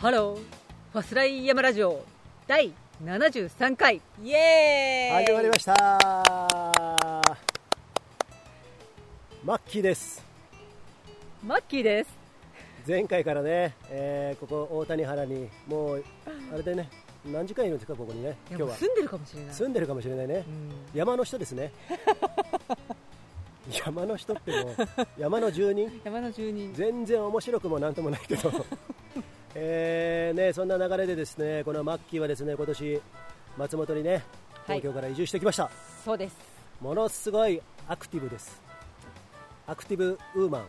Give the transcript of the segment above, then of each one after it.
ハローファスライヤマラジオ第73回。イエーイ。始まりました。マッキーです。マッキーです。前回からね、えーここ大谷原にもうあれでね何時間いるんですかここにね今日は。住んでるかもしれない。住んでるかもしれないね。うん。山の人ですね。山の人ってもう山の住人。山の住人。全然面白くもなんともないけど、えーね、そんな流れでですねこのマッキーはですね今年松本にねはい。東京から移住してきました、そうです。ものすごいアクティブです。アクティブウーマン。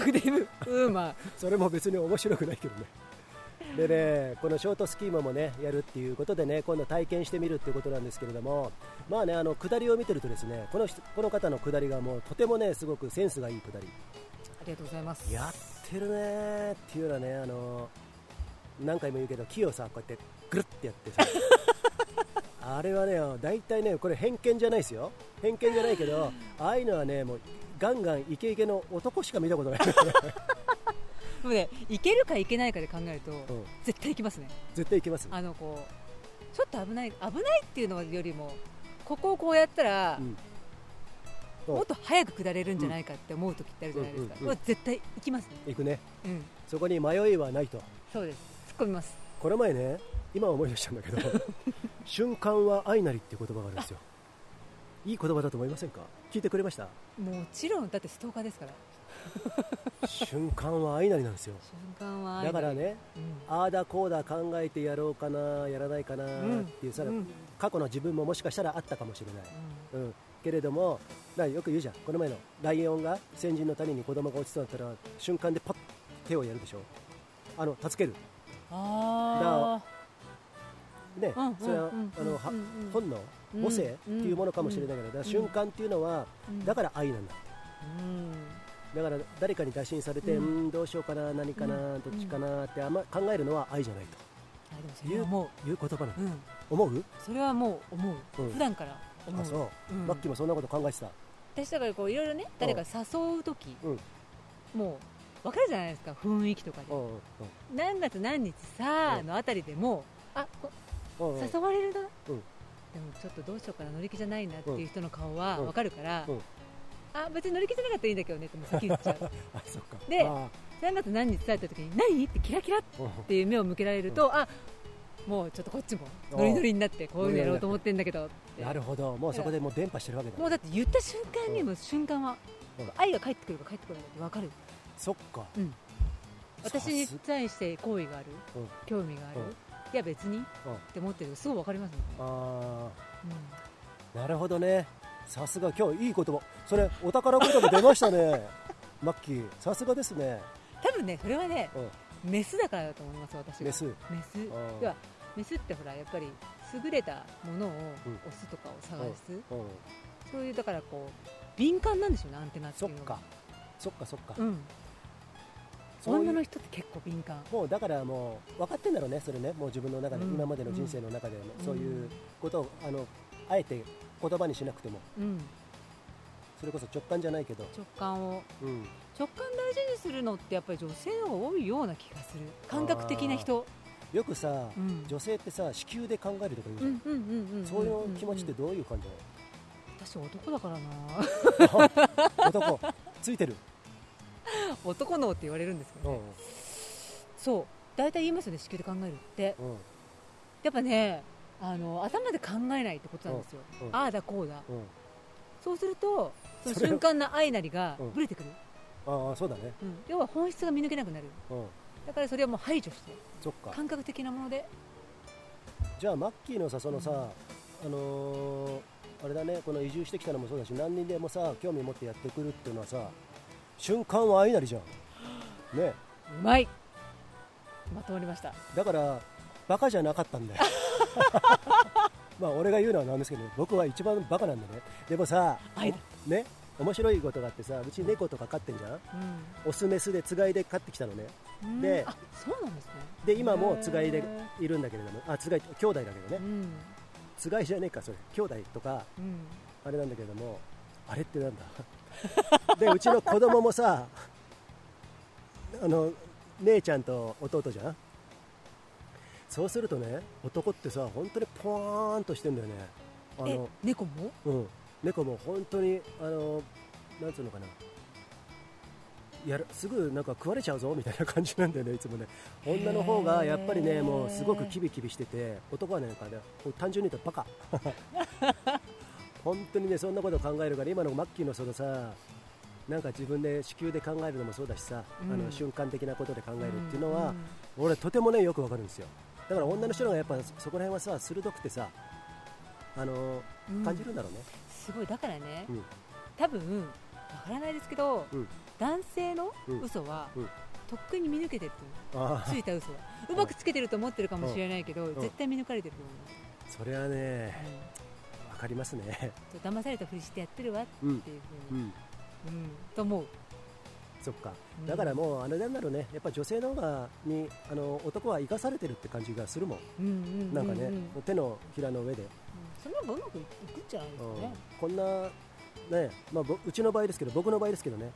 アクティブウーマン。それも別に面白くないけどね。でねこのショートスキーモもねやるっていうことでね今度体験してみるっていうことなんですけれどもまあねあの下りを見てるとですねこの人この方の下りがもうとてもねすごくセンスがいい下り。ありがとうございます。やってるねっていうのはねあの何回も言うけど木をさこうやってぐるってやってさ あれはね大体ねこれ偏見じゃないですよ。偏見じゃないけどああいうのはねもうガンガンイケイケの男しか見たことない。でもねいけるかいけないかで考えると、ん。絶対行きますね。絶対いけますあのこうちょっと危ない危ないっていうのよりもここをこうやったら、うんもっと早く下れるんじゃないかって思う時ってあるじゃないですか、うんうんうんこれ絶対行きますね。行くね。うん。そこに迷いはないと。そうです。突っ込みます。この前ね今思い出したんだけど 瞬間は愛なりっていう言葉があるんですよ。いい言葉だと思いませんか？聞いてくれました？もちろんだってストーカーですから。瞬間は愛なりなんですよ。瞬間はだからねうん。ああだこうだ考えてやろうかなやらないかなっていうさ、うん過去の自分ももしかしたらあったかもしれない、うん、けれどもよく言うじゃん。この前のライオンが先人の谷に子供が落ちそうだったら瞬間でパッ手をやるでしょ。あの助ける。あね、うんそれは、うんあの本能うん母性っていうものかもしれないけど、だから瞬間っていうのは、うん。だから愛なんだ。あうん。だから誰かに打診されて、ううんん、どうしようかな何かな、うん。どっちかなってあんま考えるのは愛じゃないとあでもそれは思いう言葉なの、う、うん、思う？それはもう思う、うん。普段から思う。あそう、うん。マッキーもそんなこと考えてた？私だからこういろいろね誰か誘う時、うん。もう分かるじゃないですか？雰囲気とかで、うんうん何月何日さうんのあたりでもあ誘われるな、うん。でもちょっとどうしようかな乗り気じゃないなっていう人の顔はうん。分かるから、うんあ別に乗り気じゃなかったらいいんだけどねって先言っちゃう。あそっか。であ。何月何日された時に何？ってキラキラっていう目を向けられると、あもうちょっとこっちもノリノリになってこういうのやろうと思ってんだけどなるほど。もうそこでもう伝播してるわけだ。もうだって言った瞬間にうん。もう瞬間は、うん。愛が返ってくるか返ってこないかって分かるそっか。うん。私に対して好意がある、うん。興味がある、うん。いや別にって思ってるすごい分かりますね、あうん。あなるほどねさすが今日いい言葉。それお宝言葉出ましたね。マッキーさすがですね。多分ねそれはねうん。メスだからだと思います私は。メス。メス。ー。ではメスってほらやっぱり優れたものをうん。オスとかを探す、うん。そういうだからこう敏感なんでしょうねアンテナってそっいうのがか。そっかそっか。うん。女の人って結構敏感。もうだからもう分かってんだろうねそれね。もう自分の中で、うん。今までの人生の中でも、うん。そういうことをあのあえて言葉にしなくても。うん。それこそ直感じゃないけど、直感を。うん、直感大事にするのってやっぱり女性の方が多いような気がする。感覚的な人。よくさ、うん。女性ってさ子宮で考えるとか言うじゃん、そういう気持ちってどういう感じ私男だからな。な の男。ついてる、男脳って言われるんですけど、うん。ね、そう。大体言いますよね子宮で考えるって。うん。やっぱねあの頭で考えないってことなんですよ、うん。うん。ああだこうだ。うん、そうするとその瞬間の愛なりがうん。ブレてくる、ああそうだね、うん。要は本質が見抜けなくなる。うん、だからそれはもう排除してそっか。感覚的なもので。じゃあマッキーのさそのさ、うん。あのーあれだねこの移住してきたのもそうだし何人でもさ興味持ってやってくるっていうのはさ瞬間は愛なりじゃん。ね。うまい。まとまりました。だからバカじゃなかったんだよ まあ俺が言うのはなんですけど僕は一番バカなんだね。でもさね面白いことがあってさうち猫とか飼ってんじゃん？オスメスでつがいで飼ってきたのね。うん。であそうなんですね。で今もつがいでへいるんだけれども。あつがい兄弟だけどね。うん。つがいじゃねえかそれ。兄弟とかうん。あれなんだけれども。あれってなんだ？でうちの子供もさあの姉ちゃんと弟じゃん？そうするとね男ってさ本当にポーンとしてんだよね。あえの、猫も？うん、猫も本当にあのなんつうのかな。やるすぐなんか食われちゃうぞみたいな感じなんだよねいつもね。女の方がやっぱりねもうすごくキビキビしてて男はねなんかね単純に言うとバカ。本当にねそんなこと考えるから今のマッキーのそのさなんか自分で子宮で考えるのもそうだしさ、うん。あの瞬間的なことで考えるっていうのは、ん。俺とてもねよくわかるんですよだから女の人がやっぱそこら辺はさ鋭くてさあのうん。感じるんだろうね、すごい。だからね、うん。多分わからないですけど、うん。男性のうん。嘘は、うん。とっくに見抜けてると思う。あついた嘘は。うまくつけてると思ってるかもしれないけど、ん。絶対見抜かれてると思います、あそれはねわかりますね。騙されたふりしてやってるわってうんいうふうに、うん。うん。と思うそっか。うん。だからもうあれなんだろうね。やっぱ女性の方がにあの男は生かされてるって感じがするもん。うんうんうんうんなんかね、うん手のひらの上で、その方がうまくいくんじゃないですかね、うん。こんなねまあぼうちの場合ですけど僕の場合ですけどね。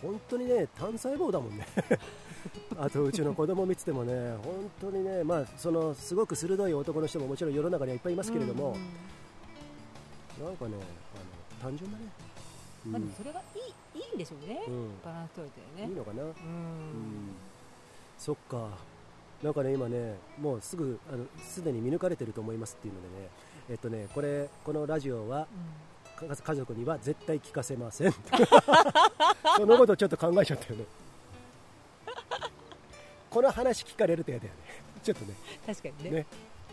本当にね単細胞だもんね。あとうちの子供見ててもね本当にねまあそのすごく鋭い男の人ももちろん世の中にはいっぱいいますけれども、うん。うんなんかねあの単純だね、うんまあ、でもそれがいいいいんでしょうね、うん。バランス取れてね。いいのかな、うん。うん。そっか。なんかね今ねもうすぐあのすでに見抜かれてると思いますっていうのでね。えっとねこれこのラジオはか家族には絶対聞かせません。そ のことちょっと考えちゃったよね。この話聞かれると嫌だよね。ちょっとね。うん確かにね。ね。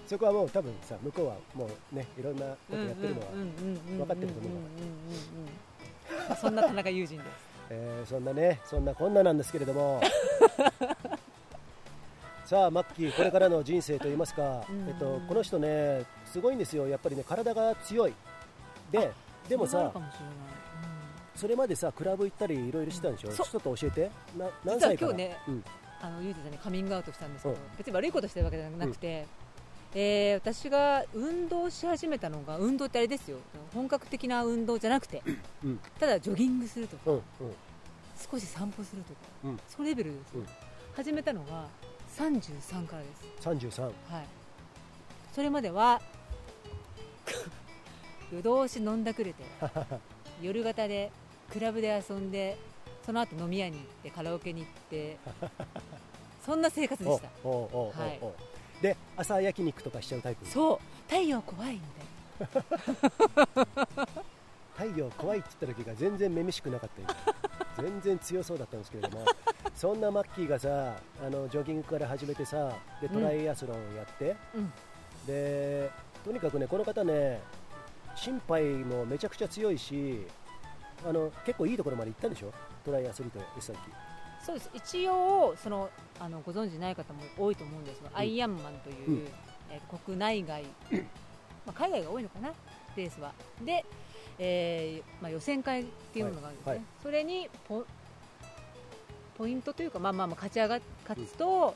そこはもう多分さ向こうはもうねいろんなことやってるのは、分かってると思うからら そんな田中友人です。えーそんなねそんなこんななんですけれども。さあマッキーこれからの人生といいますか、うん。えっと、この人ねすごいんですよ。やっぱりね体が強い。ででもさそれまでさクラブ行ったりいろいろしてたんでしょ、そう。ちょっと教えて。なうん、何歳から？実は今日ね、うん。あのゆうじさんにカミングアウトしたんですけど、うん。別に悪いことしてるわけじゃなくて、えー私が運動し始めたのが運動ってあれですよ。本格的な運動じゃなくてうん。ただジョギングするとかうんうん。少し散歩するとか、うん。そのレベルですよ、うん。始めたのが33からです。33はい、それまでは 夜通し飲んだくれて 夜型でクラブで遊んでその後飲み屋に行ってカラオケに行って そんな生活でした。はいで朝焼肉とかしちゃうタイプ？そう。太陽怖いみたい太陽怖いって言った時が全然めめしくなかった今全然強そうだったんですけれども。そんなマッキーがさあのジョギングから始めてさでトライアスロンをやって、うん。でとにかくねこの方ね心肺もめちゃくちゃ強いしあの結構いいところまで行ったんでしょ？トライアスリート S さんそうです。一応そのあのご存知ない方も多いと思うんですが、アイアンマンという、うん。えー国内外、まあ、海外が多いのかな？レースは。で、えーまあ、予選会っていうものがあるんですね、はいはい。それにポポイントというか、まあまあ、まあ勝ち上が勝つと、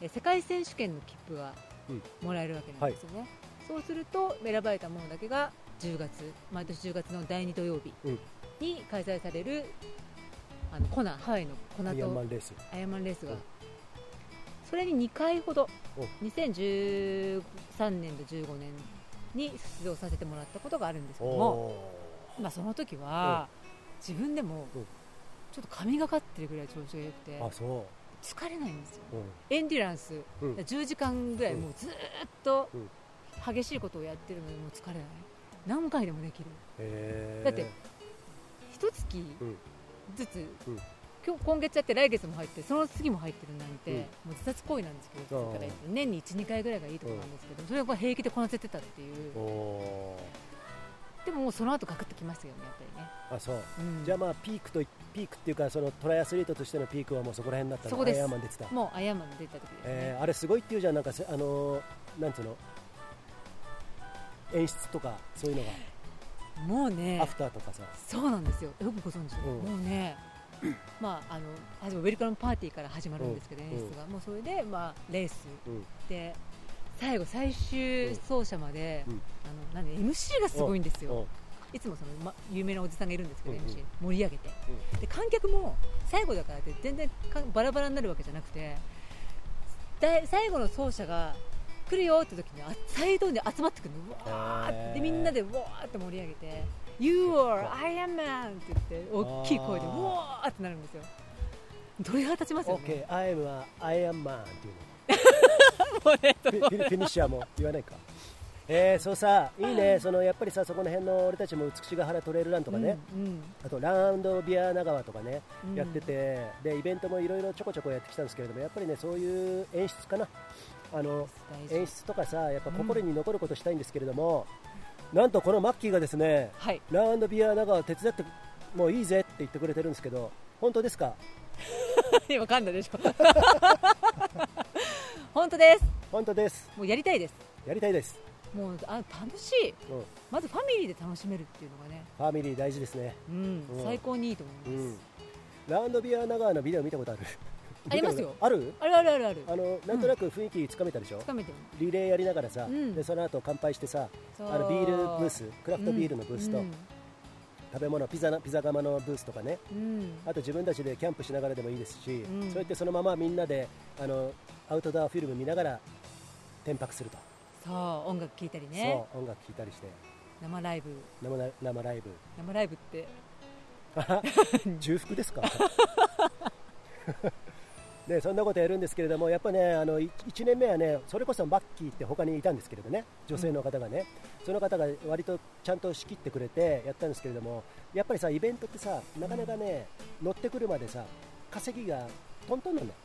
えー世界選手権の切符がうん。もらえるわけなんですよね、そうすると選ばれたものだけが10月毎年10月の第2土曜日うん。に開催されるあのコナハワイのコナアイアンマとンレース。アイアンマンレースが、うん。それに2回ほどう2013年と15年に出場させてもらったことがあるんですけども、おまあ、その時は自分でもうん。ちょっと神がかってるぐらい調子が良くてーあそ疲れないんですよ。う、う。んエンデュランスうん。10時間ぐらいうん。もうずーっとうん。激しいことをやってるのでもう疲れない。何回でもできる。だって一月うんずつ、うん。今日今月やって来月も入ってその次も入ってるなんて、うん。もう自殺行為なんですけど年に12回ぐらいがいいところなんですけど、それが平気でこなせてたっていう。おでももうその後ガクッときますよねやっぱーあそう。りね、うん。じゃあまあピークといピークっていうかそのトライアスリートとしてのピークはもうそこら辺だった。のそこです。アイアンマン出てた。もうアイアンマン出た時ですね、えーあれすごいっていうじゃんなんかせあのーなんつうの？演出とかそういうのが、もうねアフターとかさ。そうなんですよ。よくご存知、うん。もうね まああのはじめウェルカムパーティーから始まるんですけど、うん。演出が。もうそれでまあレース。うん。で最後最終走者まで、うん。あのなんで MC がすごいんですよ、うん。いつもその、ま、有名なおじさんがいるんですけど、MC 盛り上げて。で観客も最後だからって全然かバラバラになるわけじゃなくて最後の走者が来るよって時にあサイドに集まってくるの。うわーって。でみんなでうわーって盛り上げて「You are Iron Man」って言って大きい声でうわーってなるんですよ。鳥肌立ちますよね。OK、I am は I am man っていうの。フィニッシャーも言わないか。えー、そうさいいね。そのやっぱりさそこの辺の俺たちも美ヶ原トレイルランとかね、うんあとラウンドビア長川とかね、うん。やっててでイベントもいろいろちょこちょこやってきたんですけれどもやっぱりねそういう演出かなあの演出とかさやっぱ心に残ることしたいんですけれども、なんとこのマッキーがですねはい。ラウンドビア長川手伝ってもういいぜって言ってくれてるんですけど本当ですか？今噛んだでしょ。本当です。本当です。もうやりたいです。やりたいです、もうあ楽しい。うん、まずファミリーで楽しめるっていうのがね、ファミリー大事ですね、うん。うん。最高にいいと思います、うん、ラウンドビア長川のビデオ見たことある？ありますよ。ある？ある？あるあるあるあのなんとなく雰囲気つかめたでしょ、つかめてる。リレーやりながらさ、うん。でその後乾杯してさあのビールブースクラフトビールのブースと、うん。食べ物ピザなピザ窯のブースとかね。うん。あと自分たちでキャンプしながらでもいいですし、うん。そうやってそのままみんなであのアウトドアフィルム見ながら転泊すると、そう音楽聴いたりね。そう音楽聴いたりして。生ライブ。生な生ライブ。生ライブって。重複ですか？ね、そんなことやるんですけれども、やっぱね、あの1年目はね、それこそマッキーって他にいたんですけれどね、女性の方がね、その方が割とちゃんと仕切ってくれてやったんですけれども、やっぱりさ、イベントってさ、なかなかね、乗ってくるまでさ、稼ぎがトントンなんだよ、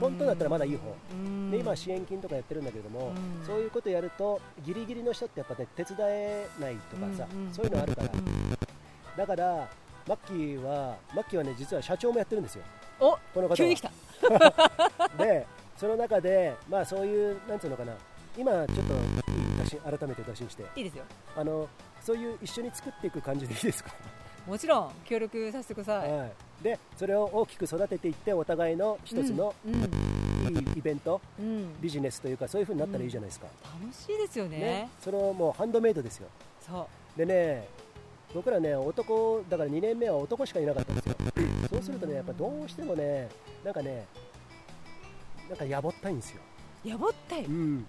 トントンだったらまだいい方。うん。で今、支援金とかやってるんだけれども、うん。そういうことやると、ギリギリの人ってやっぱね、手伝えないとかさ、うんうん。そういうのあるから、うん。だから、マッキーは、マッキーはね、実は社長もやってるんですよ、おこの方は。急に来たでその中で、まあ、そういう、なんつうのかな、今、ちょっと打診改めて打診して。いいですよ。あの、そういう一緒に作っていく感じでいいですか、もちろん協力させてください、はい、でそれを大きく育てていって、お互いの一つのうんいいイベント、うん。うんビジネスというか、そういう風になったらいいじゃないですか、楽しいですよね。ね。それをもうハンドメイドですよ。そう。でね僕らね男だから2年目は男しかいなかったんですよするとねやっぱどうしてもねなんかねなんかやぼったいんですよ。やぼったい。うん、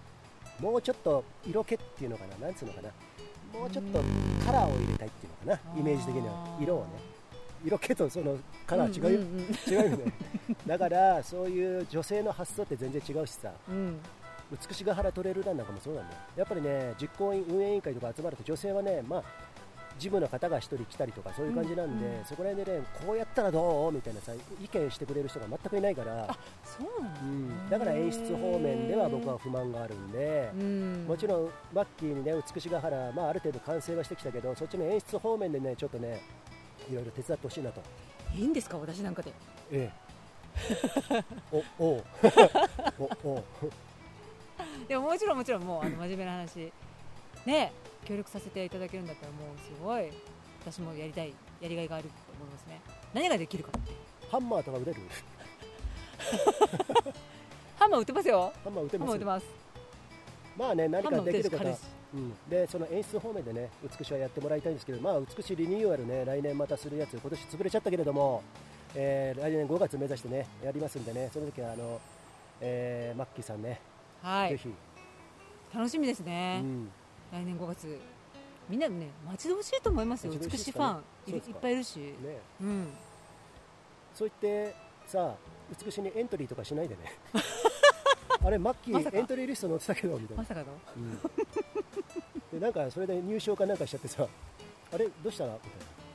もうちょっと色気っていうのかな、なんつうのかな、もうちょっとカラーを入れたいっていうのかな、イメージ的には、色をね、色気とそのカラー違うよ、んん違うよね、だからそういう女性の発想って全然違うしさ、うんうん。美しが原トレイルランなんかもそうなんだよ、やっぱりね、実行委員運営委員会とか集まると、女性はね、まあ、事務の方が1人来たりとか、そういう感じなんで、うんうん。そこら辺でね、こうやったらどう？みたいなさ、意見してくれる人が全くいないから。そうなんだ、うん、だから演出方面では僕は不満があるんで、うん。もちろんマッキーにね美しが原、まあ、ある程度完成はしてきたけどそっちの演出方面でねちょっとねいろいろ手伝ってほしいなと、いいんですか？私なんかで。ええ、お お。うおお。うでももちろんもちろんもうあの真面目な話。ね協力させていただけるんだったらもうすごい。私もやりたいやりがいがあると思いますね。何ができるかって。ハンマーとか打てる。ハンマー売ってますよ。ハンマー打てますハンマー売ってます。まあね何かできることはるし。軽いしうん、でその演出方面でね美しはやってもらいたいんですけど、まあ、美しリニューアルね来年またするやつ今年潰れちゃったけれども、えー来年5月目指してねやりますんでねその時はあの、えーマッキーさんね、はい。ぜひ、楽しみですうね、ん、来年5月。みんなね待ち遠しいと思いますよ。美しいファン。しいっぱいいるし、ね。うん。そう言ってさ美しにエントリーとかしないでね。あれマッキー、エントリーリスト載ってたけどみたいな。ま、さかの？うん。でなんかそれで入賞かなんかしちゃってさあれどうした？み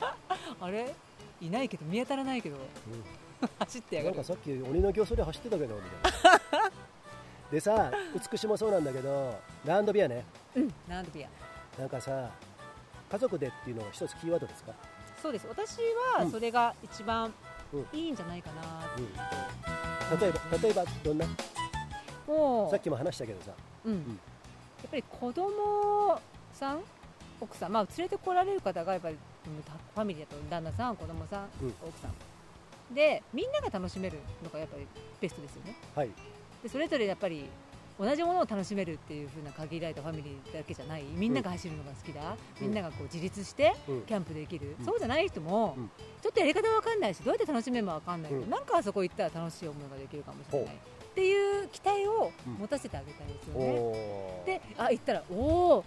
たい あれ？いないけど見当たらないけど。走ってな、やがる。なんかさっき鬼の形相で走ってたけどみたいな。でさ美しもそうなんだけどランドビアねうん。なんとビアなんかさ家族でっていうのは一つキーワードですか、そうです。私うん。はそれが一番うんいいんじゃないかなって、うん、例えば例えばどんな？もうさっきも話したけどさ。うん。ん。やっぱり子供さん奥さん、まあ、連れてこられる方がやっぱりファミリーだと旦那さん子供さん、うん。奥さん。でみんなが楽しめるのがやっぱりベストですよね。はい。でそれぞれやっぱり同じものを楽しめるっていう風な限られたファミリーだけじゃない。みんなが走るのが好きだ、みんながこう自立してうん。キャンプできる、うん。そうじゃない人も、うん。ちょっとやり方わかんないしどうやって楽しめるかわかんないけど、うん。なんかあそこ行ったら楽しい思いができるかもしれない。っていう期待をうん持たせてあげたいですよおね。であ行ったらおお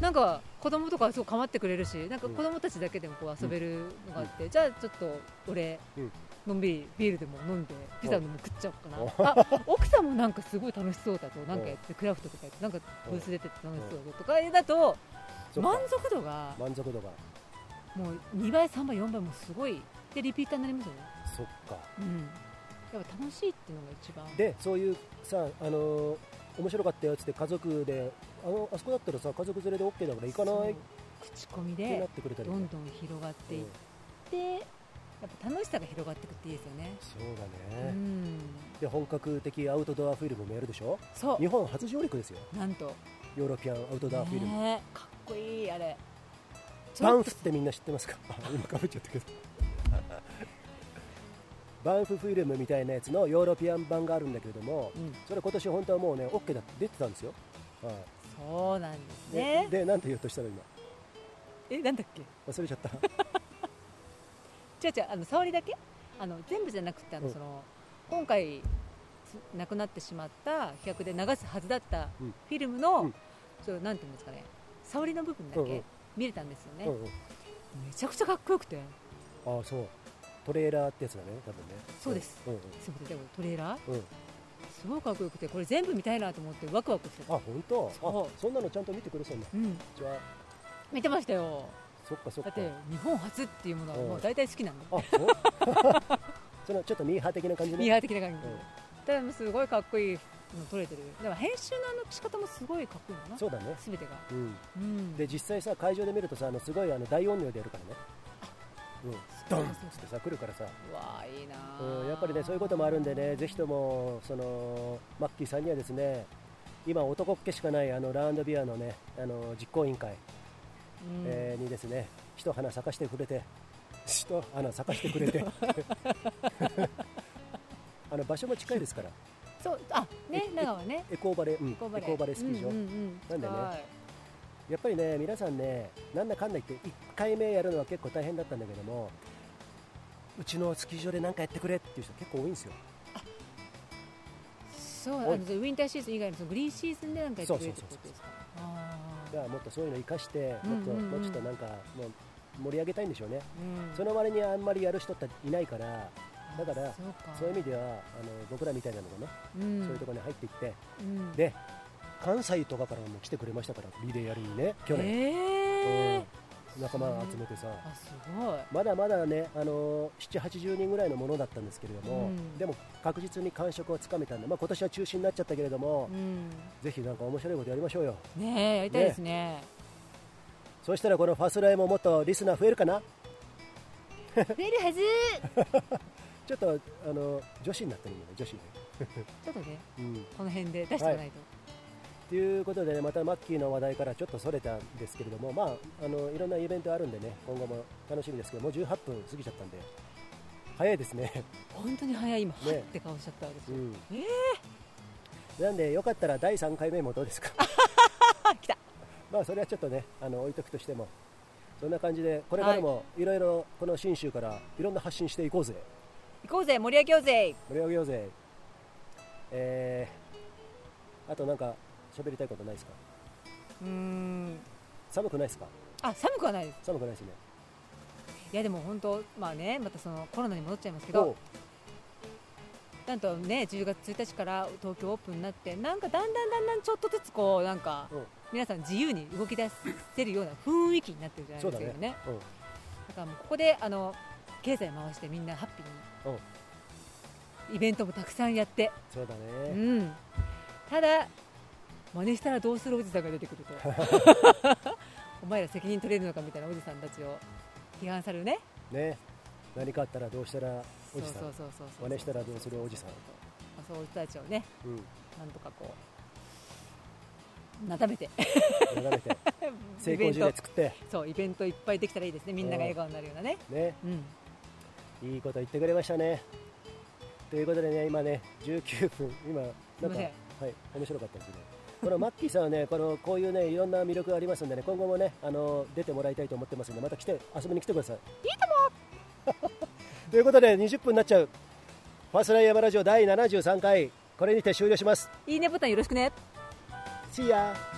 なんか子供とかすごい構ってくれるしなんか子供たちだけでもこう遊べるのがあって、じゃあちょっと俺、うんのんびりビールでも飲んでピザでも食っちゃおうおかな。あ奥さんもなんかすごい楽しそうだとなんかやってクラフトとかやってなんかブース出てて楽しそうだとかだと満足度が満足度が。もう2倍3倍4倍もすごいでリピーターになりますよね。そっか。うん。やっぱ楽しいっていうのが一番。でそういうさあのー面白かったよっつって家族であのあそこだったらさ家族連れで OK だから行かない？口コミでってくれたりどんどん広がっていって、やっぱ楽しさが広がっていくっていいですよね。そうだうね、ん、で本格的アウトドアフィルムもやるでしょ？そ日本初上陸ですよ。う、なんと、ヨーロピアンアウトドアフィルム、ねえ。かっこいいあれ。バンフってみんな知ってますか？あ 今かぶっちゃったけど。バンフフィルムみたいなやつのヨーロピアン版があるんだけれどもうん、それ今年本当はもうね OK だって出てたんですよ、はい。そうなんですでね。でなんて言おうとしたの今？え、なんだっけ？忘れちゃった 違う違う、あの触りだけ？あの全部じゃなくて、あの、うん。その今回。つなくなってしまった企画で流すはずだったうん。フィルムの、うん。そうなんていうんですかね？触りの部分だけ見れたんですよね、うんうん。めちゃくちゃかっこよくて。ああそう。トレーラーってやつだね多分ね。そうです。うん。うんすみませんでもトレーラー？うん、うんすごいかっこよくてこれ全部見たいなと思ってワクワクしてあた本当？そそんなのちゃんと見てくれそうなうん。じゃあ。見てましたよそっかそっか。だって日本初っていうものはうん。もう大体好きなんであ そのちょっとミーハー的な感じねミーハー的な感じでうん。ただすごいかっこいいの撮れてる。でも編集のあの仕方もすごいかっこいいのかな。そうだね。全てが。うん。うん。で実際さ会場で見るとさあのすごいあの大音量でやるからね。うん。ドン！ってさ来るからさ。うわあいいなうん、やっぱりねそういうこともあるんでねぜひともそのマッキーさんにはですね今男っ気しかないあのラウンドビアのねあの実行委員会、うんえーにですね一花咲かしてくれて一花咲かしてくれて。あの場所も近いですから。そうあね長はね。エコーバレー、うん、エココーバレスキー場、うんうんうん。なんでねはい。やっぱりね皆さんねなんだかんだ言って1回目やるのは結構大変だったんだけどもうちのスキー場で何かやってくれっていう人結構多いんですよ。そうあのウィンターシーズン以外のそのグリーンシーズンでなんかやってくれるってそうそうそうことですかあもっとそういうの生かしてもっと、もうちょっとなんかもう盛り上げたいんでしょうね、その割にあんまりやる人っていないからだからあそういう意味ではあの僕らみたいなのがね、うん。そういうところに入っていってうん。で関西とかからも来てくれましたからリレーやるにね去年、へー。うん仲間集めてさ。まだまだね、あの7、80人ぐらいのものだったんですけれども、うん。でも確実に感触をつかめたんで、まあ今年は中止になっちゃったけれども、うん。ぜひなんか面白いことやりましょうよ、ねえやりたいですね。そしたらこのファスライももっとリスナー増えるかな、増えるはず。ちょっとあの女子になってるんだね、女子ね。ちょっとね うん。この辺で出しておかないと、ということで、ね、またマッキーの話題からちょっとそれたんですけれども、まあ、あのいろんなイベントあるんでね、今後も楽しみですけど、もう18分過ぎちゃったんで、早いですね。本当に早い。今、ね。はって顔しちゃった私、うん。えなんで、よかったら第3回目もどうですか？あ 来た。まあそれはちょっとねあの置いとくとしてもそんな感じでこれからもい。ろいろこの信州からいろんな発信していこうぜ。行こうぜ盛り上げようぜ。盛り上げようぜ。えー、あとなんか喋りたいことないですか？うーん。寒くないですか？あ寒くはないです。寒くないですね。いやでも本当まあねまたそのコロナに戻っちゃいますけおどなんとね10月1日から東京オープンになってなんかだんだんだんだんちょっとずつこうなんかう。ん皆さん自由に動き出せるような雰囲気になってるじゃないですか今ね。ねだからもうここであの経済回してみんなハッピーにイベントもたくさんやって。そうだうね、ん。ただ真似したらどうするおじさんが出てくると。お前ら責任取れるのかみたいなおじさんたちを批判されるね。ね。何かあったらどうしたらおじさん。真似したらどうするおじさん。まあそういう人たちをねうん。なんとかこうなだめて。眺めて。成イベント功事例作って。そうイベントいっぱいできたらいいですね。みんなが笑顔になるようなね。ね。うん。いいこと言ってくれましたね。ということでね今ね19分。今なんかはい、面白かったですね。このマッキーさんはね、このこういうね、いろんな魅力がありますんでね、今後もね、あの出てもらいたいと思ってますんで、また来て遊びに来てください。いいとも。ということで20分になっちゃう。ファーストライヤーラジオ第73回、これにて終了します。いいねボタンよろしくね See ya!